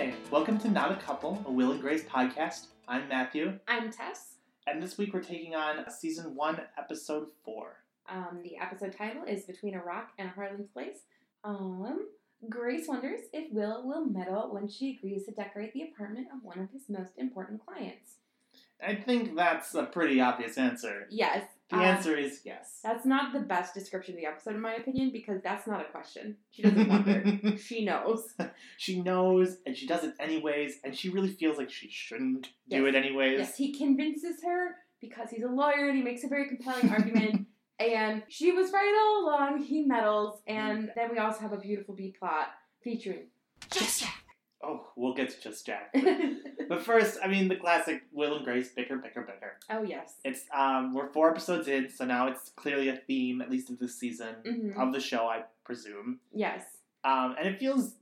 Hi, welcome to Not a Couple, a Will and Grace podcast. I'm Matthew, I'm Tess. and this week we're taking on season one, episode four. Um, the episode title is Between a Rock and a Harlan's Place. Um, Grace wonders if Will will meddle when she agrees to decorate the apartment of one of his most important clients. I think that's a pretty obvious answer. Yes. The uh, answer is yes. That's not the best description of the episode, in my opinion, because that's not a question. She doesn't wonder. she knows. she knows, and she does it anyways, and she really feels like she shouldn't do it anyways. Yes, he convinces her because he's a lawyer and he makes a very compelling argument. And she was right all along. He meddles, and then we also have a beautiful B plot featuring Just Oh, we'll get to just Jack. But first, I mean, the classic Will and Grace bicker, bicker, bicker. oh yes. It's um, we're four episodes in, so now it's clearly a theme, at least of this season Mhm. of the show, I presume. Yes. Um, and it feels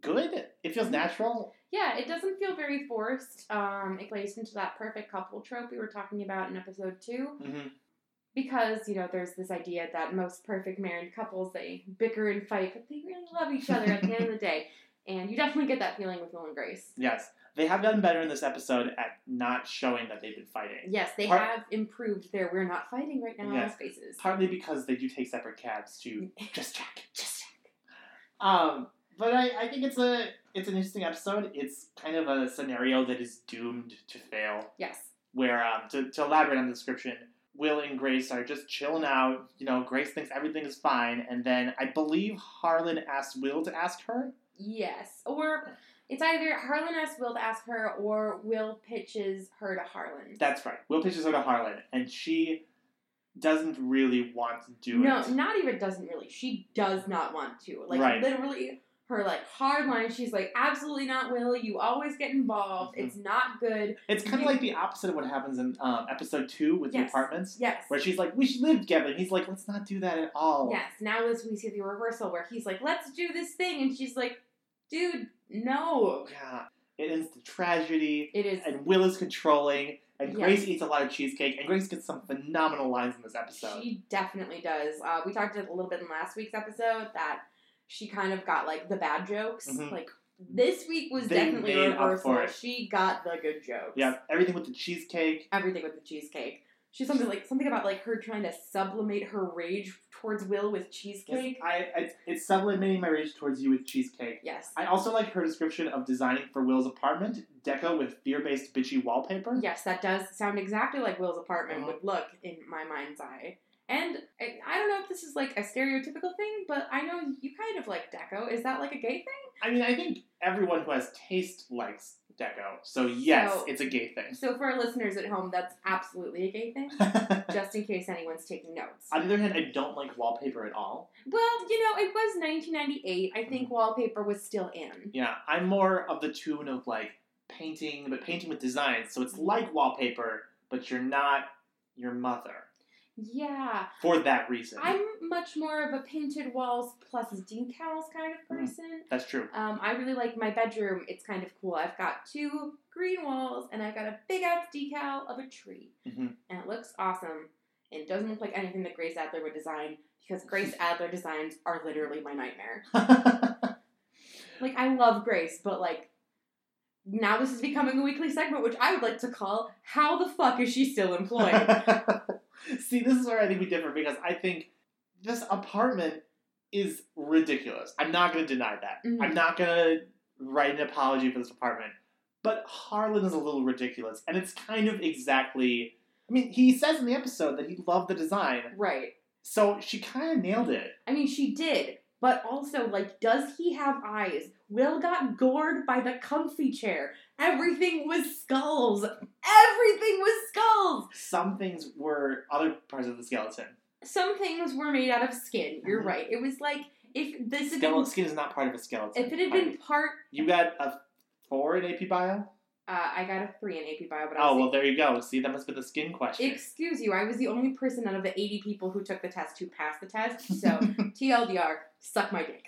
good. It feels Mhm. natural. Yeah, it doesn't feel very forced. Um, it plays into that perfect couple trope we were talking about in episode two. hmm Because, you know, there's this idea that most perfect married couples, they bicker and fight, but they really love each other at the end of the day. And you definitely get that feeling with Will and Grace. Yes, they have gotten better in this episode at not showing that they've been fighting. Yes, they Part- have improved their we're not fighting right now Yes. faces. Partly because they do take separate cabs to just check, Just Jack. Um, but I, I think it's a it's an interesting episode. It's kind of a scenario that is doomed to fail. Yes. Where um, to, to elaborate on the description, Will and Grace are just chilling out. You know, Grace thinks everything is fine, and then I believe Harlan asks Will to ask her. Yes. Or it's either Harlan asks Will to ask her or Will pitches her to Harlan. That's right. Will pitches her to Harlan, and she doesn't really want to do no, it. No, not even doesn't really. She does not want to. Like Right. literally her like hard line, she's like, absolutely not Will, you always get involved. Mhm. It's not good. It's kind of like the opposite of what happens in um, episode two with the apartments, Yes. where she's like, "We should live together," and he's like, "Let's not do that at all." Yes. Now this we see the reversal where he's like, let's do this thing and she's like, dude, no. Yeah. It ends the tragedy, It is and Will is controlling, and Yes. Grace eats a lot of cheesecake, and Grace gets some phenomenal lines in this episode. She definitely does. Uh, we talked a little bit in last week's episode that she kind of got like the bad jokes. Mhm. Like this week was They definitely made a for reversal. She got the good jokes. yeah, everything with the cheesecake. Everything with the cheesecake. She's something like something about like her trying to sublimate her rage towards Will with Yes, cheesecake. I, I, it's sublimating my rage towards you with cheesecake. Yes. I also like her description of designing for Will's apartment, deco with fear-based bitchy wallpaper. Yes, that does sound exactly like Will's apartment Uh-huh. would look in my mind's eye. And I, I don't know if this is like a stereotypical thing, but I know you kind of like deco. Is that like a gay thing? I mean, I think everyone who has taste likes deco. So yes, So- it's a gay thing. So for our listeners at home, that's absolutely a gay thing. just in case anyone's taking notes. On the other hand, I don't like wallpaper at all. Well, you know, it was 1998. I think mm-hmm. wallpaper was still in. Yeah, I'm more of the tune of like painting, but painting with designs. So it's mm-hmm. like wallpaper, but you're not your mother Yeah, for that reason. I'm much more of a painted walls plus decals kind of Mm. person. That's true. Um, I really like my bedroom. It's kind of cool. I've got two green walls and I've got a big ass decal of a tree, Mhm. and it looks awesome. It doesn't look like anything that Grace Adler would design because Grace Adler designs are literally my nightmare. Like I love Grace, but like now this is becoming a weekly segment, which I would like to call "How the fuck is she still employed?" See, this is where I think we differ because I think this apartment is ridiculous. I'm not going to deny that. Mhm. I'm not going to write an apology for this apartment. But Harlan is a little ridiculous, and it's kind of exactly. I mean, he says in the episode that he loved the design, right. so she kind of nailed it. I mean, she did, but also like, does he have eyes? Will got gored by the comfy chair. Everything was skulls. Everything was skulls. Some things were other parts of the skeleton. Some things were made out of skin. You're Mhm. right. It was like if this Skeleton been, skin is not part of a skeleton. if it had been part. you got a four in AP Bio. Uh, I got a three in AP Bio, but I Oh well, there you go. See, that must be the skin question. Excuse you, I was the only person out of the 80 people who took the test who passed the test. So, TLDR, suck my dick.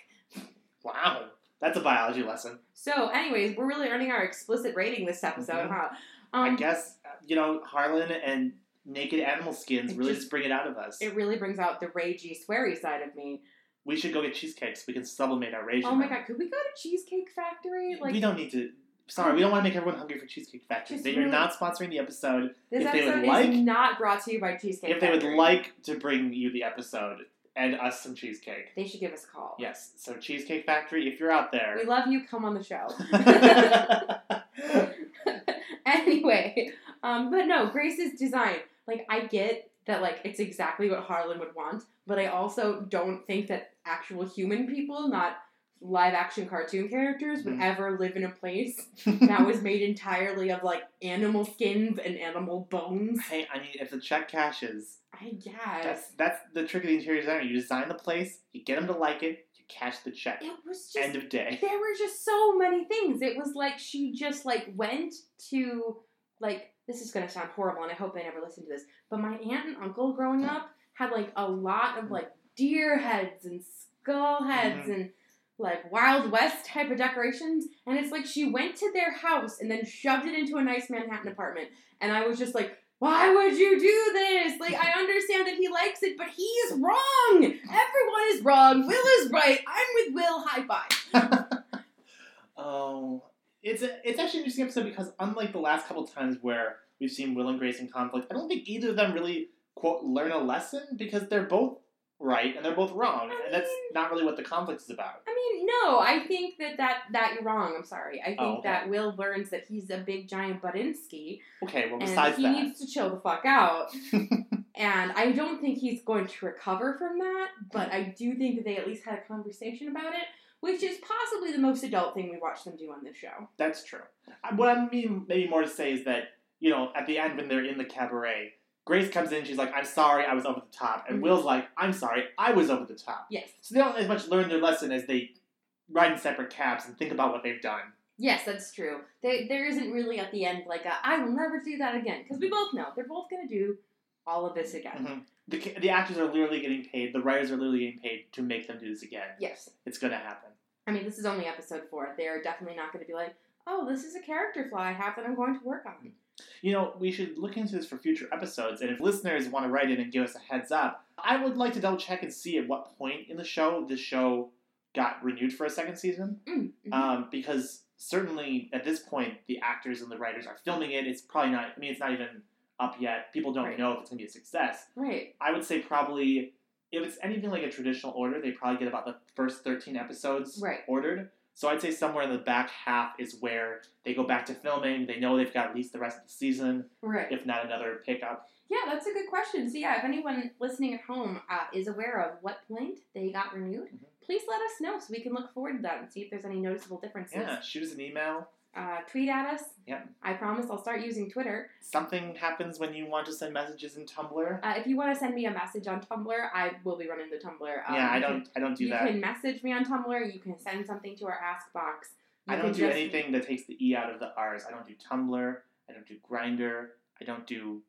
wow, that's a biology lesson. So, anyways, we're really earning our explicit rating this episode, Mhm. huh? I Um, guess uh, you know Harlan and naked animal skins really just- just bring it out of us. it really brings out the ragey, sweary side of me. We should go get cheesecakes. We can sublimate our rage. Oh my god, could we go to Cheesecake Factory? Like we don't need to. Sorry, we don't want to make everyone hungry for Cheesecake Factory. Just They are not sponsoring the episode. this if they would like- is not brought to you by Cheesecake if they would like to bring you the episode and us some cheesecake, they should give us a call. yes. So Cheesecake Factory, if you're out there, We love you. Come on the show. anyway, um, but no, Grace's design. Like, I get that, like, it's exactly what Harlan would want, but I also don't think that actual human people, not live action cartoon characters, would Mhm. ever live in a place that was made entirely of, like, animal skins and animal bones. hey, I mean, if the check cashes, I guess. that's the trick of the interior designer. You design the place, you get them to like it, you cash the check. It was just End of day. there were just so many things. It was like she just like went to like this is gonna sound horrible, and I hope they never listen to this. But my aunt and uncle growing up had like a lot of like deer heads and skull heads Mhm. and like Wild West type of decorations. And it's like she went to their house and then shoved it into a nice Manhattan apartment. And I was just like, why would you do this? Like, I understand that he likes it, but he's wrong. Everyone is wrong. Will is right. I'm with Will. High five. Oh, it's a, it's actually an interesting episode because unlike the last couple times where we've seen Will and Grace in conflict, I don't think either of them really quote learn a lesson because they're both right and they're both wrong, I and that's mean- not really what the conflict is about. I mean, no, I think that that, that you're wrong. I'm sorry. I think Oh, okay. that Will learns that he's a big giant Budinsky Okay, well and besides he that, needs to chill the fuck out. and I don't think he's going to recover from that, but I do think that they at least had a conversation about it, which is possibly the most adult thing we watched them do on this show. that's true. Uh, What I mean, maybe more to say is that you know at the end when they're in the cabaret. Grace comes in, she's like, I'm sorry, I was over the top. And Mhm. Will's like, I'm sorry, I was over the top. Yes. So they don't as much learn their lesson as they ride in separate cabs and think about what they've done. Yes, that's true. There, there isn't really at the end like a, I will never do that again because we both know they're both gonna do all of this again. Mhm. The, the actors are literally getting paid, the writers are literally getting paid to make them do this again. Yes, It's gonna happen. I mean this is only episode four. They're definitely not gonna be like, oh, this is a character flaw I have that I'm going to work on. You know, we should look into this for future episodes, and if listeners want to write in and give us a heads up, I would like to double check and see at what point in the show this show got renewed for a second season. Mm, mhm. Um, because certainly at this point, the actors and the writers are filming it. It's probably not, I mean, it's not even up yet. People don't Right. know if it's going to be a success. right. I would say probably, if it's anything like a traditional order, they probably get about the first 13 episodes Right. ordered. So I'd say somewhere in the back half is where they go back to filming. They know they've got at least the rest of the season, Right. if not another pickup. Yeah, that's a good question. So yeah, if anyone listening at home uh, is aware of what point they got renewed, Mhm. please let us know so we can look forward to that and see if there's any noticeable differences. Yeah, shoot us an email. Uh, tweet at us. Yep. I promise I'll start using Twitter. Something happens when you want to send messages in Tumblr. Uh, if you want to send me a message on Tumblr, I will be running the Tumblr. Um, yeah, I don't. I don't Can, do you that. can message me on Tumblr. You can send something to our Ask box. You I don't do just- anything that takes the e out of the r's. I don't do Tumblr. I don't do Grindr. I don't do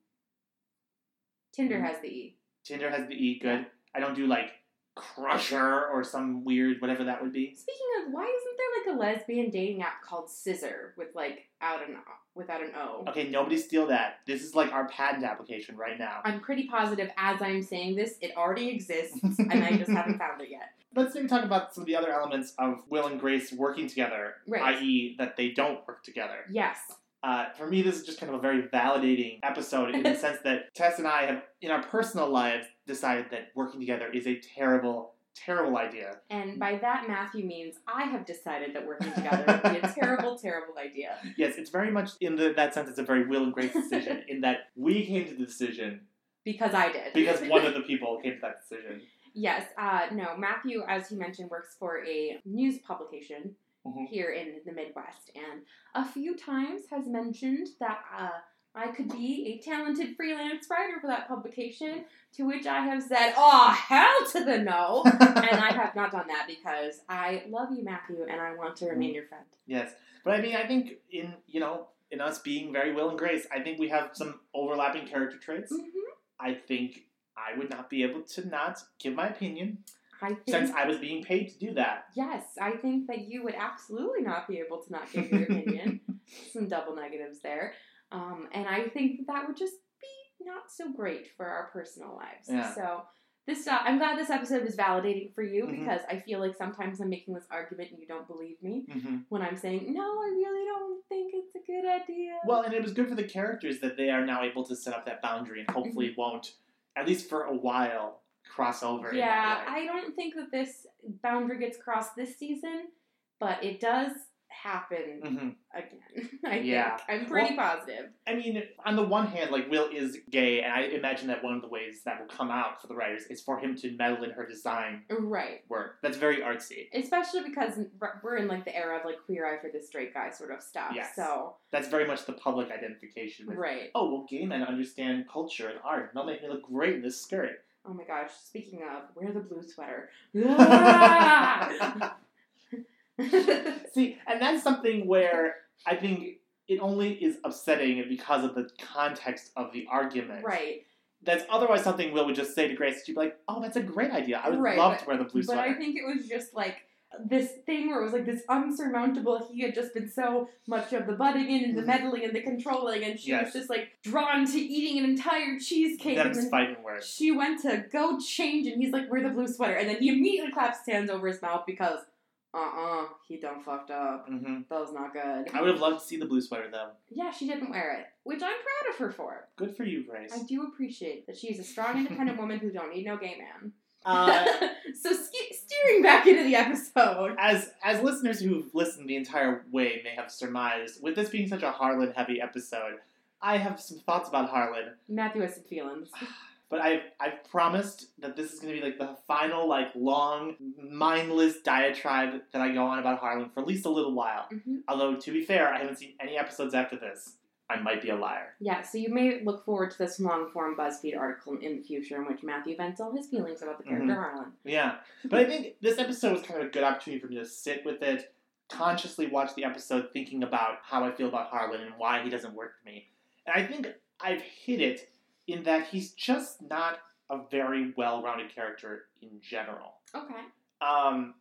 Tinder Mhm. has the E. Tinder. Has the e good. I don't do like Crusher or some weird whatever that would be. Speaking of, why isn't there like a lesbian dating app called Scissor with like out an without an O? Okay, nobody steal that. This is like our patent application right now. I'm pretty positive as I'm saying this, it already exists, and I just haven't found it yet. Let's maybe talk about some of the other elements of Will and Grace working together, Right. i.e., that they don't work together. Yes. Uh, for me, this is just kind of a very validating episode in the sense that Tess and I have, in our personal lives, decided that working together is a terrible, terrible idea. And by that, Matthew means I have decided that working together would be a terrible, terrible idea. Yes, it's very much in the, that sense. It's a very Will and Grace decision in that we came to the decision Because I did. because one of the people came to that decision. Yes, uh, no, Matthew, as he mentioned, works for a news publication Mhm. here in the Midwest, and a few times has mentioned that uh, I could be a talented freelance writer for that publication, to which I have said, oh, hell to the no! and I have not done that because I love you, Matthew, and I want to remain your friend. Yes, but I mean, I think in you know, in us being very Will and Grace, I think we have some overlapping character traits. hmm I think I would not be able to not give my opinion I think, since I was being paid to do that. yes, I think that you would absolutely not be able to not give your opinion. Some double negatives there. Um, and I think that, that would just be not so great for our personal lives. Yeah. So this uh, I'm glad this episode was validating for you Mhm. because I feel like sometimes I'm making this argument and you don't believe me hmm when I'm saying no, I really don't think it's a good idea. Well, and it was good for the characters that they are now able to set up that boundary and hopefully Mm-hmm. won't, at least for a while, cross over. yeah. I don't think that this boundary gets crossed this season, but it does happen Mhm. again. I Yeah. think I'm pretty positive. I mean, on the one hand, like Will is gay, and I imagine that one of the ways that will come out for the writers is for him to meddle in her design Right. work. That's very artsy. Especially because we're in like the era of like queer eye for the straight guy sort of stuff. Yes. So That's very much the public identification. With, right. Oh well, gay men understand culture and art. and They'll make me look great in this skirt. Oh my gosh! Speaking of, wear the blue sweater. See, and that's something where I think it only is upsetting because of the context of the argument. right. That's otherwise something Will would just say to Grace. She'd be like, "Oh, that's a great idea. I would Right, love but- to wear the blue sweater." But sweater." I think it was just like this thing where it was like this unsurmountable. He had just been so much of the butting in and the Mhm. meddling and the controlling, and she Yes. was just like drawn to eating an entire cheesecake. then fighting words. she went to go change, and he's like, "Wear the blue sweater," and then he immediately claps his hands over his mouth because, uh, uh he done fucked up. hmm That was not good. I would have loved to see the blue sweater though. Yeah, she didn't wear it, which I'm proud of her for. Good for you, Grace. I do appreciate that she's a strong, independent woman who don't need no gay man. Uh, so ske- steering back into the episode. as as listeners who've listened the entire way may have surmised, with this being such a Harlan heavy episode, I have some thoughts about Harlan. Matthew has some feelings. But I've I've promised that this is gonna be like the final like long mindless diatribe that I go on about Harlan for at least a little while. hmm Although to be fair, I haven't seen any episodes after this. I might be a liar. Yeah, so you may look forward to this long form BuzzFeed article in the future in which Matthew vents all his feelings about the character Harlan. Yeah. But I think this episode was kind of a good opportunity for me to sit with it, consciously watch the episode thinking about how I feel about Harlan and why he doesn't work for me. And I think I've hit it in that he's just not a very well rounded character in general. Okay. Um,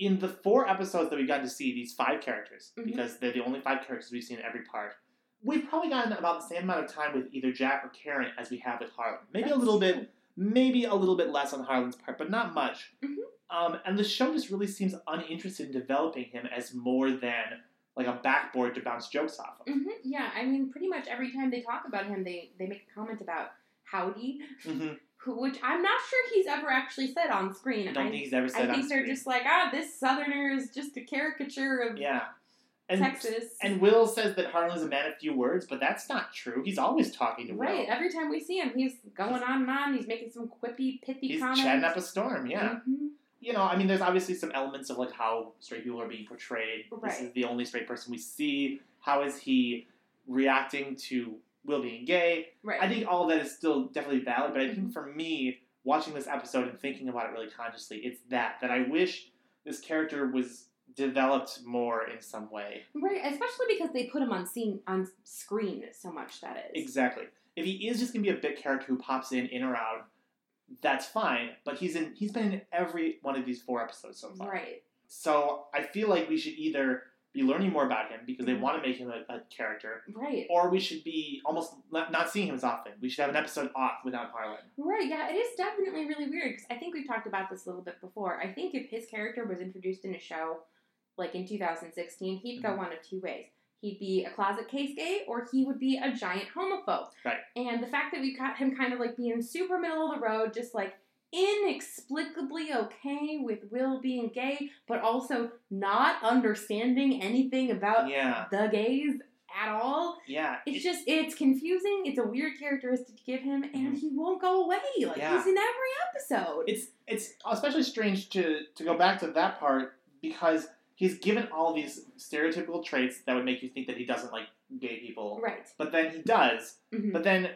in the four episodes that we've gotten to see these five characters, Mhm. because they're the only five characters we've seen in every part, we've probably gotten about the same amount of time with either Jack or Karen as we have with Harlan. Maybe a little true. bit, maybe a little bit less on Harlan's part, but not much. Mhm. Um, and the show just really seems uninterested in developing him as more than like a backboard to bounce jokes off of. hmm Yeah, I mean, pretty much every time they talk about him, they, they make a comment about Howdy, hmm who, which I'm not sure he's ever actually said on screen. I don't I, think he's ever I said on think they're screen. just like, ah, this Southerner is just a caricature of yeah. And, Texas. And Will says that Harlan is a man of few words, but that's not true. He's always talking to Will. Right. Every time we see him, he's going on and on. He's making some quippy, pithy He's comments. chatting up a storm, yeah. Mhm. You know, I mean, there's obviously some elements of like how straight people are being portrayed. This is the only straight person we see. How is he reacting to Will being gay? Right. I think all of that is still definitely valid, but I think for me, watching this episode and thinking about it really consciously, it's that that I wish this character was developed more in some way. right. Especially because they put him on scene on screen so much. That is. Exactly. If he is just gonna be a bit character who pops in in or out, that's fine. But he's in. He's been in every one of these four episodes so far. Right. So I feel like we should either be learning more about him because they Mhm. want to make him a, a character, Right. or we should be almost not, not seeing him as often. We should have an episode off without Harlan. Right. Yeah. It is definitely really weird because I think we've talked about this a little bit before. I think if his character was introduced in a show, like in 2016, he'd go Mhm. one of two ways. He'd be a closet case gay, or he would be a giant homophobe. Right. And the fact that we got him kind of like being super middle of the road, just like inexplicably okay with Will being gay, but also not understanding anything about Yeah, the gays at all. yeah. It's It- just it's confusing. It's a weird characteristic to give him, and Mhm. he won't go away. Like Yeah. he's in every episode. it's it's especially strange to to go back to that part because he's given all these stereotypical traits that would make you think that he doesn't like gay people, right. but then he does. Mhm. But then,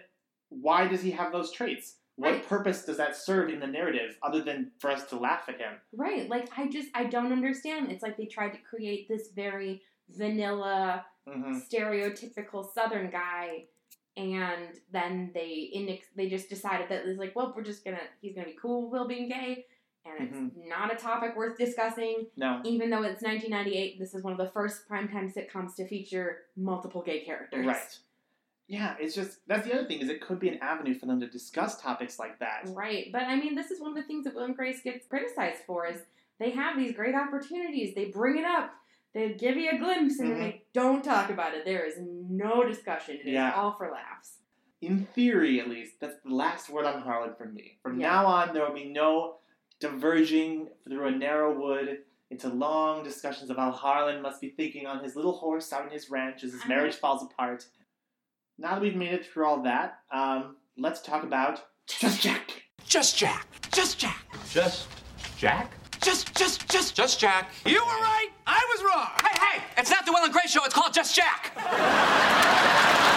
why does he have those traits? What Right. purpose does that serve in the narrative other than for us to laugh at him? Right. Like I just I don't understand. It's like they tried to create this very vanilla, hmm stereotypical Southern guy, and then they inex- they just decided that it's like, well, we're just gonna he's gonna be cool, Will being gay, and it's Mm-hmm. not a topic worth discussing. No. Even though it's 1998, this is one of the first primetime sitcoms to feature multiple gay characters. Right. Yeah, it's just that's the other thing is it could be an avenue for them to discuss topics like that. Right. But I mean, this is one of the things that Will and Grace gets criticized for is they have these great opportunities. They bring it up. They give you a glimpse and then they don't talk about it. There is no discussion. It is Yeah. all for laughs. In theory, at least, that's the last word on Harlan from me. From Yeah. now on, there will be no diverging through a narrow wood into long discussions of how Harlan must be thinking on his little horse out in his ranch as his Uh-huh. marriage falls apart. Now that we've made it through all that, um, let's talk about Just Jack. Just Jack. Just Jack. Just Jack? Just, just, just, just Jack. You were right. I was wrong. Hey, hey! It's not the Will and Grace show. It's called Just Jack.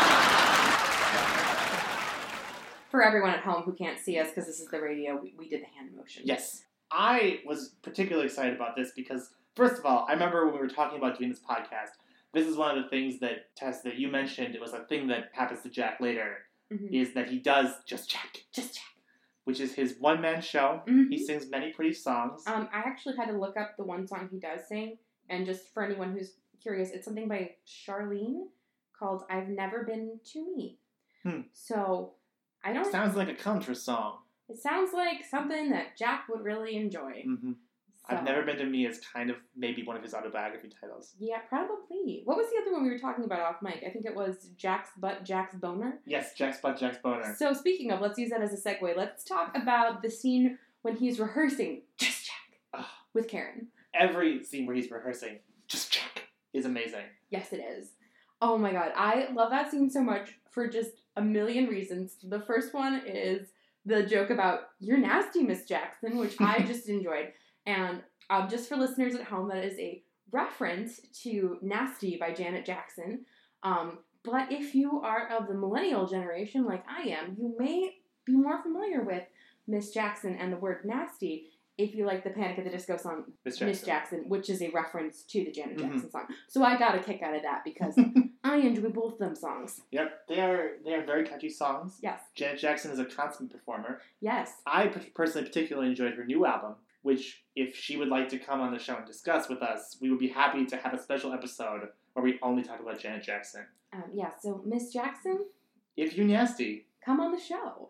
For everyone at home who can't see us because this is the radio, we, we did the hand motion. Yes. I was particularly excited about this because, first of all, I remember when we were talking about doing this podcast, this is one of the things that, Tess, that you mentioned, it was a thing that happens to Jack later, Mhm. is that he does Just Jack, Just Jack which is his one man show. Mhm. He sings many pretty songs. Um, I actually had to look up the one song he does sing, and just for anyone who's curious, it's something by Charlene called "I've Never Been to Me." Hmm. So I don't. Sounds like a country song. it sounds like something that Jack would really enjoy. hmm So- I've Never Been to Me is kind of maybe one of his autobiography titles. Yeah, probably. What was the other one we were talking about off mic? I think it was Jack's butt, Jack's boner. Yes, Jack's Butt, Jack's Boner. So speaking of, let's use that as a segue. Let's talk about the scene when he's rehearsing Just Jack Ugh. with Karen. Every scene where he's rehearsing Just Jack is amazing. Yes, it is. Oh my god, I love that scene so much for just a million reasons. The first one is the joke about "You're nasty, Miss Jackson," which I just enjoyed. And um, just for listeners at home, that is a reference to "Nasty" by Janet Jackson. Um, but if you are of the millennial generation, like I am, you may be more familiar with Miss Jackson and the word "nasty." If you like the Panic at the Disco song Miss Miss Jackson. Jackson, which is a reference to the Janet Mhm. Jackson song. So I got a kick out of that because I enjoy both them songs. Yep, they are they are very catchy songs. Yes, Janet Jackson is a consummate performer. yes. I personally particularly enjoyed her new album, which, if she would like to come on the show and discuss with us, we would be happy to have a special episode where we only talk about Janet Jackson. Um, yeah, so Miss Jackson, If you nasty, come on the show.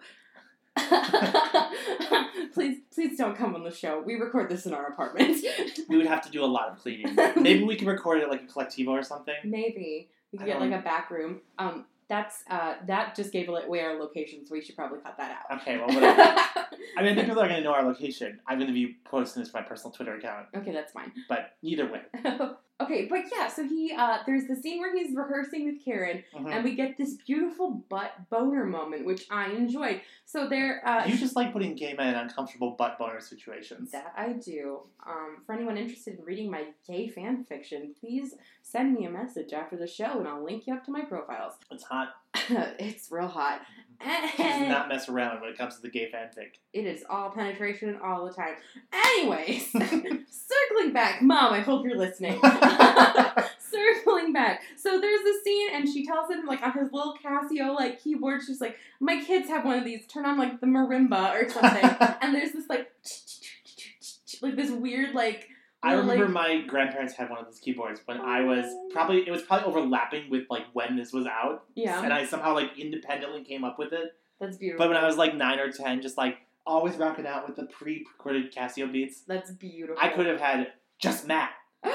please, please don't come on the show. We record this in our apartment. we would have to do a lot of cleaning. Maybe we can record it like a Colectivo or something. Maybe we could I get like a back room. Um, that's uh, that just gave away our location, so we should probably cut that out. Okay, well, whatever. I mean, I think people are going to know our location. I'm going to be posting this to my personal Twitter account, okay, that's fine. but either way. Okay, but yeah, so he uh, there's the scene where he's rehearsing with Karen, Mhm. and we get this beautiful butt boner moment, which I enjoyed. So there, uh, you just like putting gay men in uncomfortable butt boner situations. that I do. Um, for anyone interested in reading my gay fan fiction, please send me a message after the show, and I'll link you up to my profiles. It's hot. it's real hot. She does not mess around when it comes to the gay fanfic. It is all penetration all the time. Anyways, circling back, Mom, I hope you're listening. circling back. So there's this scene, and she tells him, like, on his little Casio, like, keyboard, she's like, My kids have one of these, turn on, like, the marimba or something. and there's this, like, like, this weird, like, I remember like- my grandparents had one of those keyboards when I was probably it was probably overlapping with like when this was out, yeah, and I somehow like independently came up with it. that's beautiful. But when I was like nine or ten, just like always rocking out with the pre-recorded Casio beats, that's beautiful. I could have had just Matt. that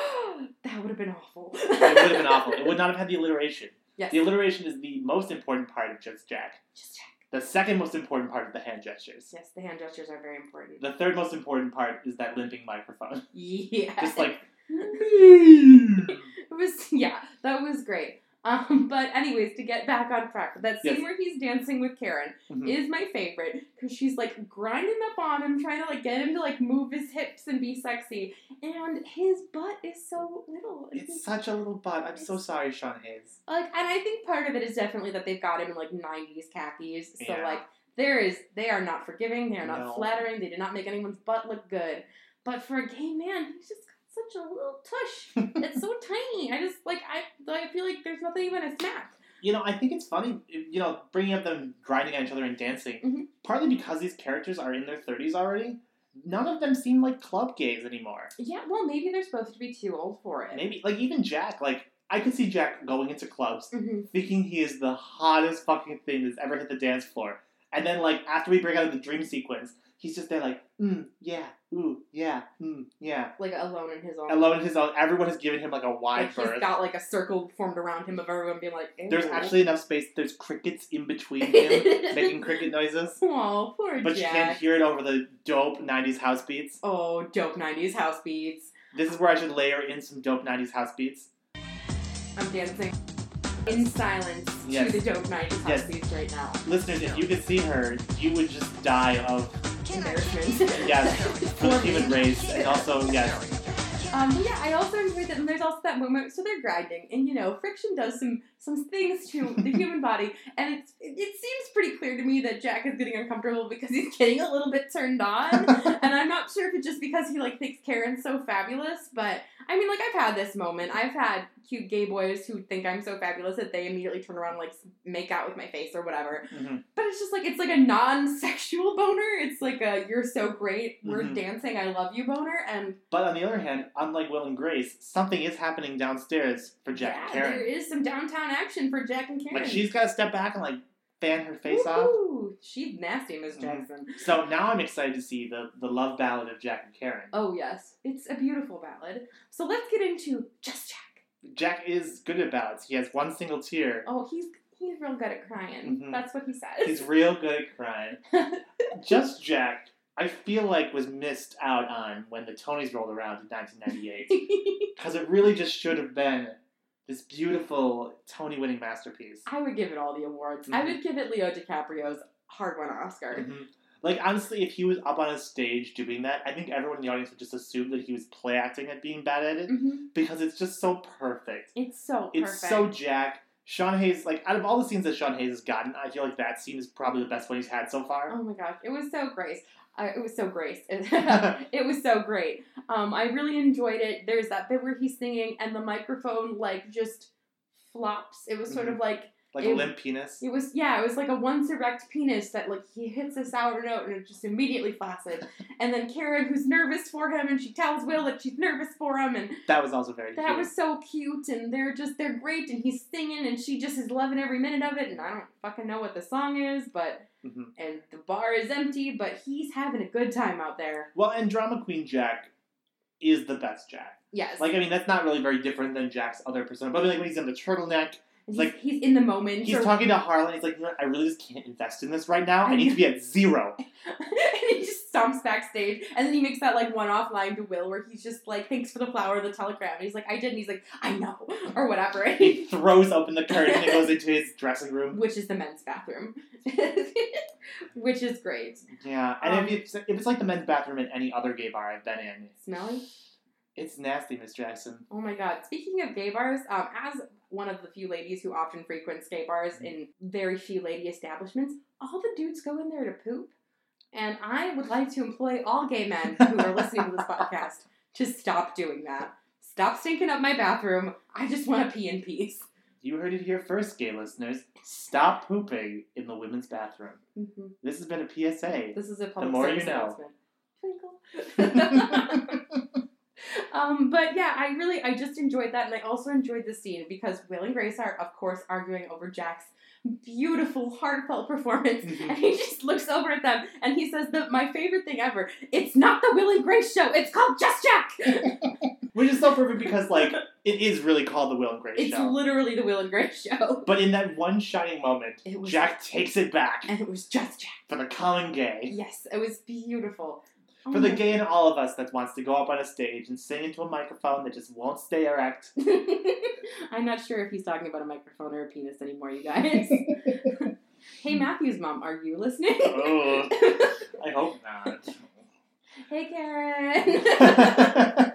would have been awful. It would have been awful. It would not have had the alliteration. Yes. The alliteration is the most important part of Just Jack. Just check. The second most important part is the hand gestures. Yes, the hand gestures are very important. The third most important part is that limping microphone. Yeah. Just like it was yeah, that was great. Um, but anyways, to get back on track, that scene Yes. where he's dancing with Karen Mhm. is my favorite because she's like grinding up on him, trying to like get him to like move his hips and be sexy, and his butt is so little. It's such a little butt. I'm so sorry, Sean Hayes. like, and I think part of it is definitely that they've got him in like '90s khakis, so Yeah. like there is they are not forgiving, they are not No. flattering, they did not make anyone's butt look good. But for a gay man, he's just such a little tush. it's so tiny. I just like I I feel like there's nothing even a snack. You know, I think it's funny, you know, bringing up them grinding at each other and dancing. Mhm. Partly because these characters are in their 30s already, none of them seem like club gays anymore. Yeah, well maybe they're supposed to be too old for it. Maybe, like, even Jack, like, I could see Jack going into clubs hmm thinking he is the hottest fucking thing that's ever hit the dance floor. And then, like, after we break out of the dream sequence, he's just there, like, mm, yeah, ooh, yeah, mm, yeah. Like alone in his own. Alone in his own, everyone has given him, like, a wide Like he's berth. got like a circle formed around him of everyone being like. There's actually enough space, there's crickets in between him making cricket noises. Oh, poor But you can't hear it over the dope 90s house beats. Oh, dope '90s house beats. This is where I should layer in some dope 90s house beats. I'm dancing in silence Yes. to the dope '90s house Yes. beats right now. Listeners, if you could see her, you would just die of, Embarrassment. yes, me. human race. And also, yes, Um, but yeah, I also enjoyed that. And there's also that moment. So they're grinding, and you know, friction does some some things to the human body, and it's it, it seems pretty clear to me that Jack is getting uncomfortable because he's getting a little bit turned on, and I'm not sure if it's just because he like thinks Karen's so fabulous, but I mean, like I've had this moment. I've had cute gay boys who think I'm so fabulous that they immediately turn around and like make out with my face or whatever. mhm. But it's just like it's like a non-sexual boner. It's like a you're so great, we're Mhm. dancing, I love you boner, and But on the other hand, unlike Will and Grace, something is happening downstairs for Jack yeah, and Karen. there is some downtown action for Jack and Karen. Like she's got to step back and like fan her face off. Woohoo! She's nasty, Miss Mhm. Jackson. So now I'm excited to see the the love ballad of Jack and Karen. Oh yes, it's a beautiful ballad. So let's get into Just Jack. Jack is good at ballads. He has one single tear. Oh, he's he's real good at crying. Mhm. That's what he says. He's real good at crying. Just Jack, I feel like was missed out on when the Tonys rolled around in 1998 because it really just should have been this beautiful Tony-winning masterpiece. I would give it all the awards. I Mhm. would give it Leo DiCaprio's hard-won Oscar. Mhm. Like honestly, if he was up on a stage doing that, I think everyone in the audience would just assume that he was play acting at being bad at it hmm because it's just so perfect. It's so It's perfect. so Jack. Sean Hayes, like out of all the scenes that Sean Hayes has gotten, I feel like that scene is probably the best one he's had so far. Oh my gosh, it was so great. Uh, it was so great. it was so great. Um, I really enjoyed it. There's that bit where he's singing and the microphone like just flops. It was sort Mm-hmm. of like like it- a limp penis. it was yeah, it was like a once erect penis that like he hits a sour note and it just immediately flaccid. and then Karen, who's nervous for him, and she tells Will that she's nervous for him, and That was also very that cute. was so cute. And they're just they're great, and he's singing, and she just is loving every minute of it. And I don't fucking know what the song is, but Mhm. and the bar is empty, but he's having a good time out there. Well, and drama queen Jack is the best Jack. Yes, Like I mean, that's not really very different than Jack's other persona. But like when he's in the turtleneck, he's, like- he's in the moment. he's or- talking to Harlan. He's like, you know, what? I really just can't invest in this right now. I need to be at zero. and he just stomps backstage, and then he makes that like one-off line to Will where he's just like, "Thanks for the flower, the telegram." And he's like, "I did," and he's like, "I know," or whatever. And He he- throws open the curtain and goes into his dressing room. which is the men's bathroom, which is great. Yeah, and Um, if, it's, if it's like the men's bathroom in any other gay bar I've been in, Smelly. it's nasty, Miss Jackson. Oh my god. Speaking of gay bars, um, as one of the few ladies who often frequents gay bars in very few lady establishments, all the dudes go in there to poop. And I would like to employ all gay men who are listening to this podcast to stop doing that. Stop stinking up my bathroom. I just want to pee in peace. You heard it here first, gay listeners. Stop pooping in the women's bathroom. hmm This has been a PSA. This is a public more service you know. announcement. Twinkle. um, but yeah, I really, I just enjoyed that, and I also enjoyed the scene because Will and Grace are, of course, arguing over Jack's beautiful, heartfelt performance, Mhm. and he just looks over at them and he says that my favorite thing ever. It's not the Will and Grace show. It's called Just Jack. Which is so perfect because, like, it is really called the Will and Grace it's Show. It's literally the Will and Grace show, but in that one shining moment, Jack takes it back and it was Just Jack. for the common gay. Yes, it was beautiful. Oh For the gay in all of us that wants to go up on a stage and sing into a microphone that just won't stay erect. I'm not sure if he's talking about a microphone or a penis anymore, you guys. hey, Matthew's mom, are you listening? oh, I hope not. hey, Karen.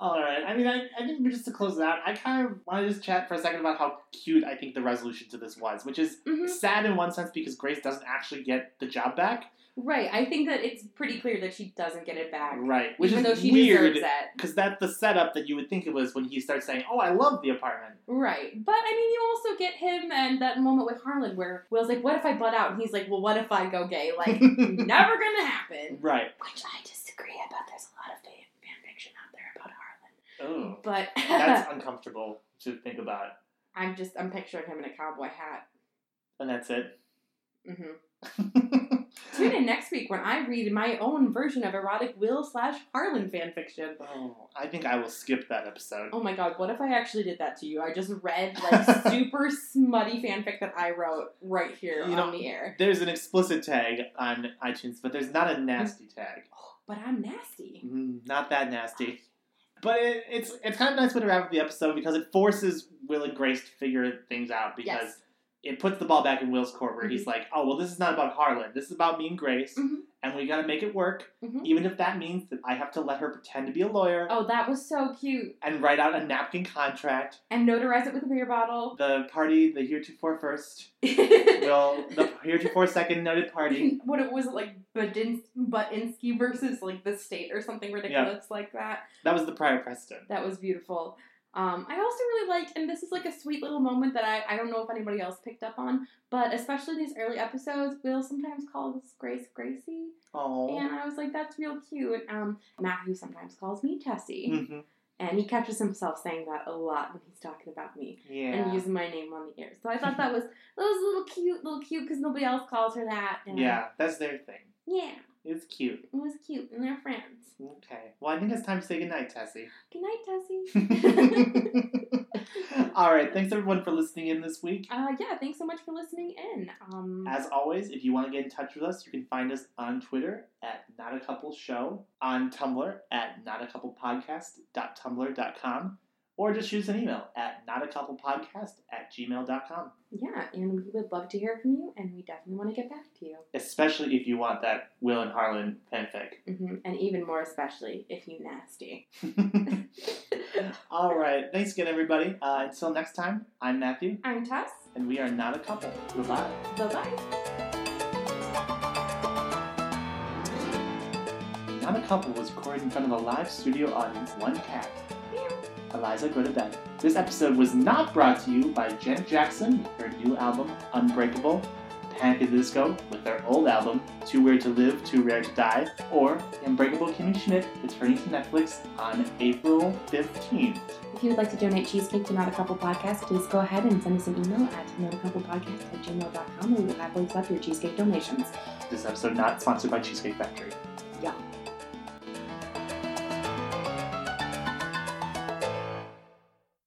All right. I mean, I, I think just to close it out, I kind of want to just chat for a second about how cute I think the resolution to this was, which is Mhm. sad in one sense because Grace doesn't actually get the job back. Right, I think that it's pretty clear that she doesn't get it back. Right. Which even is though she weird deserves it. because that's the setup that you would think it was when he starts saying, "Oh, I love the apartment." Right. But I mean, you also get him and that moment with Harlan where Will's like, what if I butt out? And he's like, well, what if I go gay? Like, never gonna happen. Right. Which I disagree about. There's a lot of fan fan fiction out there about Harlan. Oh. But That's uncomfortable to think about. I'm just I'm picturing him in a cowboy hat. And that's it. hmm Tune in next week when I read my own version of erotic Will slash Harlan fanfiction. oh, I think I will skip that episode. Oh my god, what if I actually did that to you? I just read like super smutty fanfic that I wrote right here You on know- the air. There's an explicit tag on iTunes, but there's not a nasty tag. But I'm nasty. Mm, not that nasty. But it, it's it's kind of nice way to wrap up the episode because it forces Will and Grace to figure things out because Yes. It puts the ball back in Will's court where he's like, oh, well, this is not about Harlan. This is about me and Grace, Mhm. and we got to make it work, Mhm. even if that means that I have to let her pretend to be a lawyer Oh, that was so cute. and write out a napkin contract. And notarize it with a beer bottle. The party, the heretofore first, will the heretofore second noted party. what it was like Badin- Butinsky versus like the state or something ridiculous like that. That was the prior precedent. That was beautiful. Um, I also really liked, and this is like a sweet little moment that I, I don't know if anybody else picked up on, but especially these early episodes, Will sometimes calls Grace Gracie, Oh. and I was like, that's real cute. Um, Matthew sometimes calls me Tessie, hmm and he catches himself saying that a lot when he's talking about me Yeah. and using my name on the air. So I thought that was that was a little cute, little cute because nobody else calls her that. And yeah, that's their thing. yeah, It's cute. it was cute, and they're friends. Okay. Well, I think it's time to say goodnight, Tessie. Good night, Tessie. All right. Thanks everyone for listening in this week. uh, yeah, thanks so much for listening in. Um, As always, if you want to get in touch with us, you can find us on Twitter at Not a Couple Show, on Tumblr at notacouplepodcast.tumblr.com, or just shoot us an email at notacouplepodcast at gmail.com. yeah, and we would love to hear from you, and we definitely want to get back to you. Especially if you want that Will and Harlan fanfic. hmm And even more especially if you nasty. All right. Thanks again, everybody. Uh, until next time, I'm Matthew, I'm Tess. and we are not a couple. Goodbye. Bye bye. Not a Couple was recorded in front of a live studio audience, one cat. Eliza, go to bed. This episode was not brought to you by Janet Jackson with her new album, Unbreakable, Panic at the Disco with their old album, Too Weird to Live, Too Rare to Die, or Unbreakable Kimmy Schmidt returning to Netflix on April 15th. If you would like to donate cheesecake to Not a Couple Podcast, please go ahead and send us an email at notacouplepodcast at gmail.com and we will happily accept your cheesecake donations. This episode not sponsored by Cheesecake Factory. Yeah.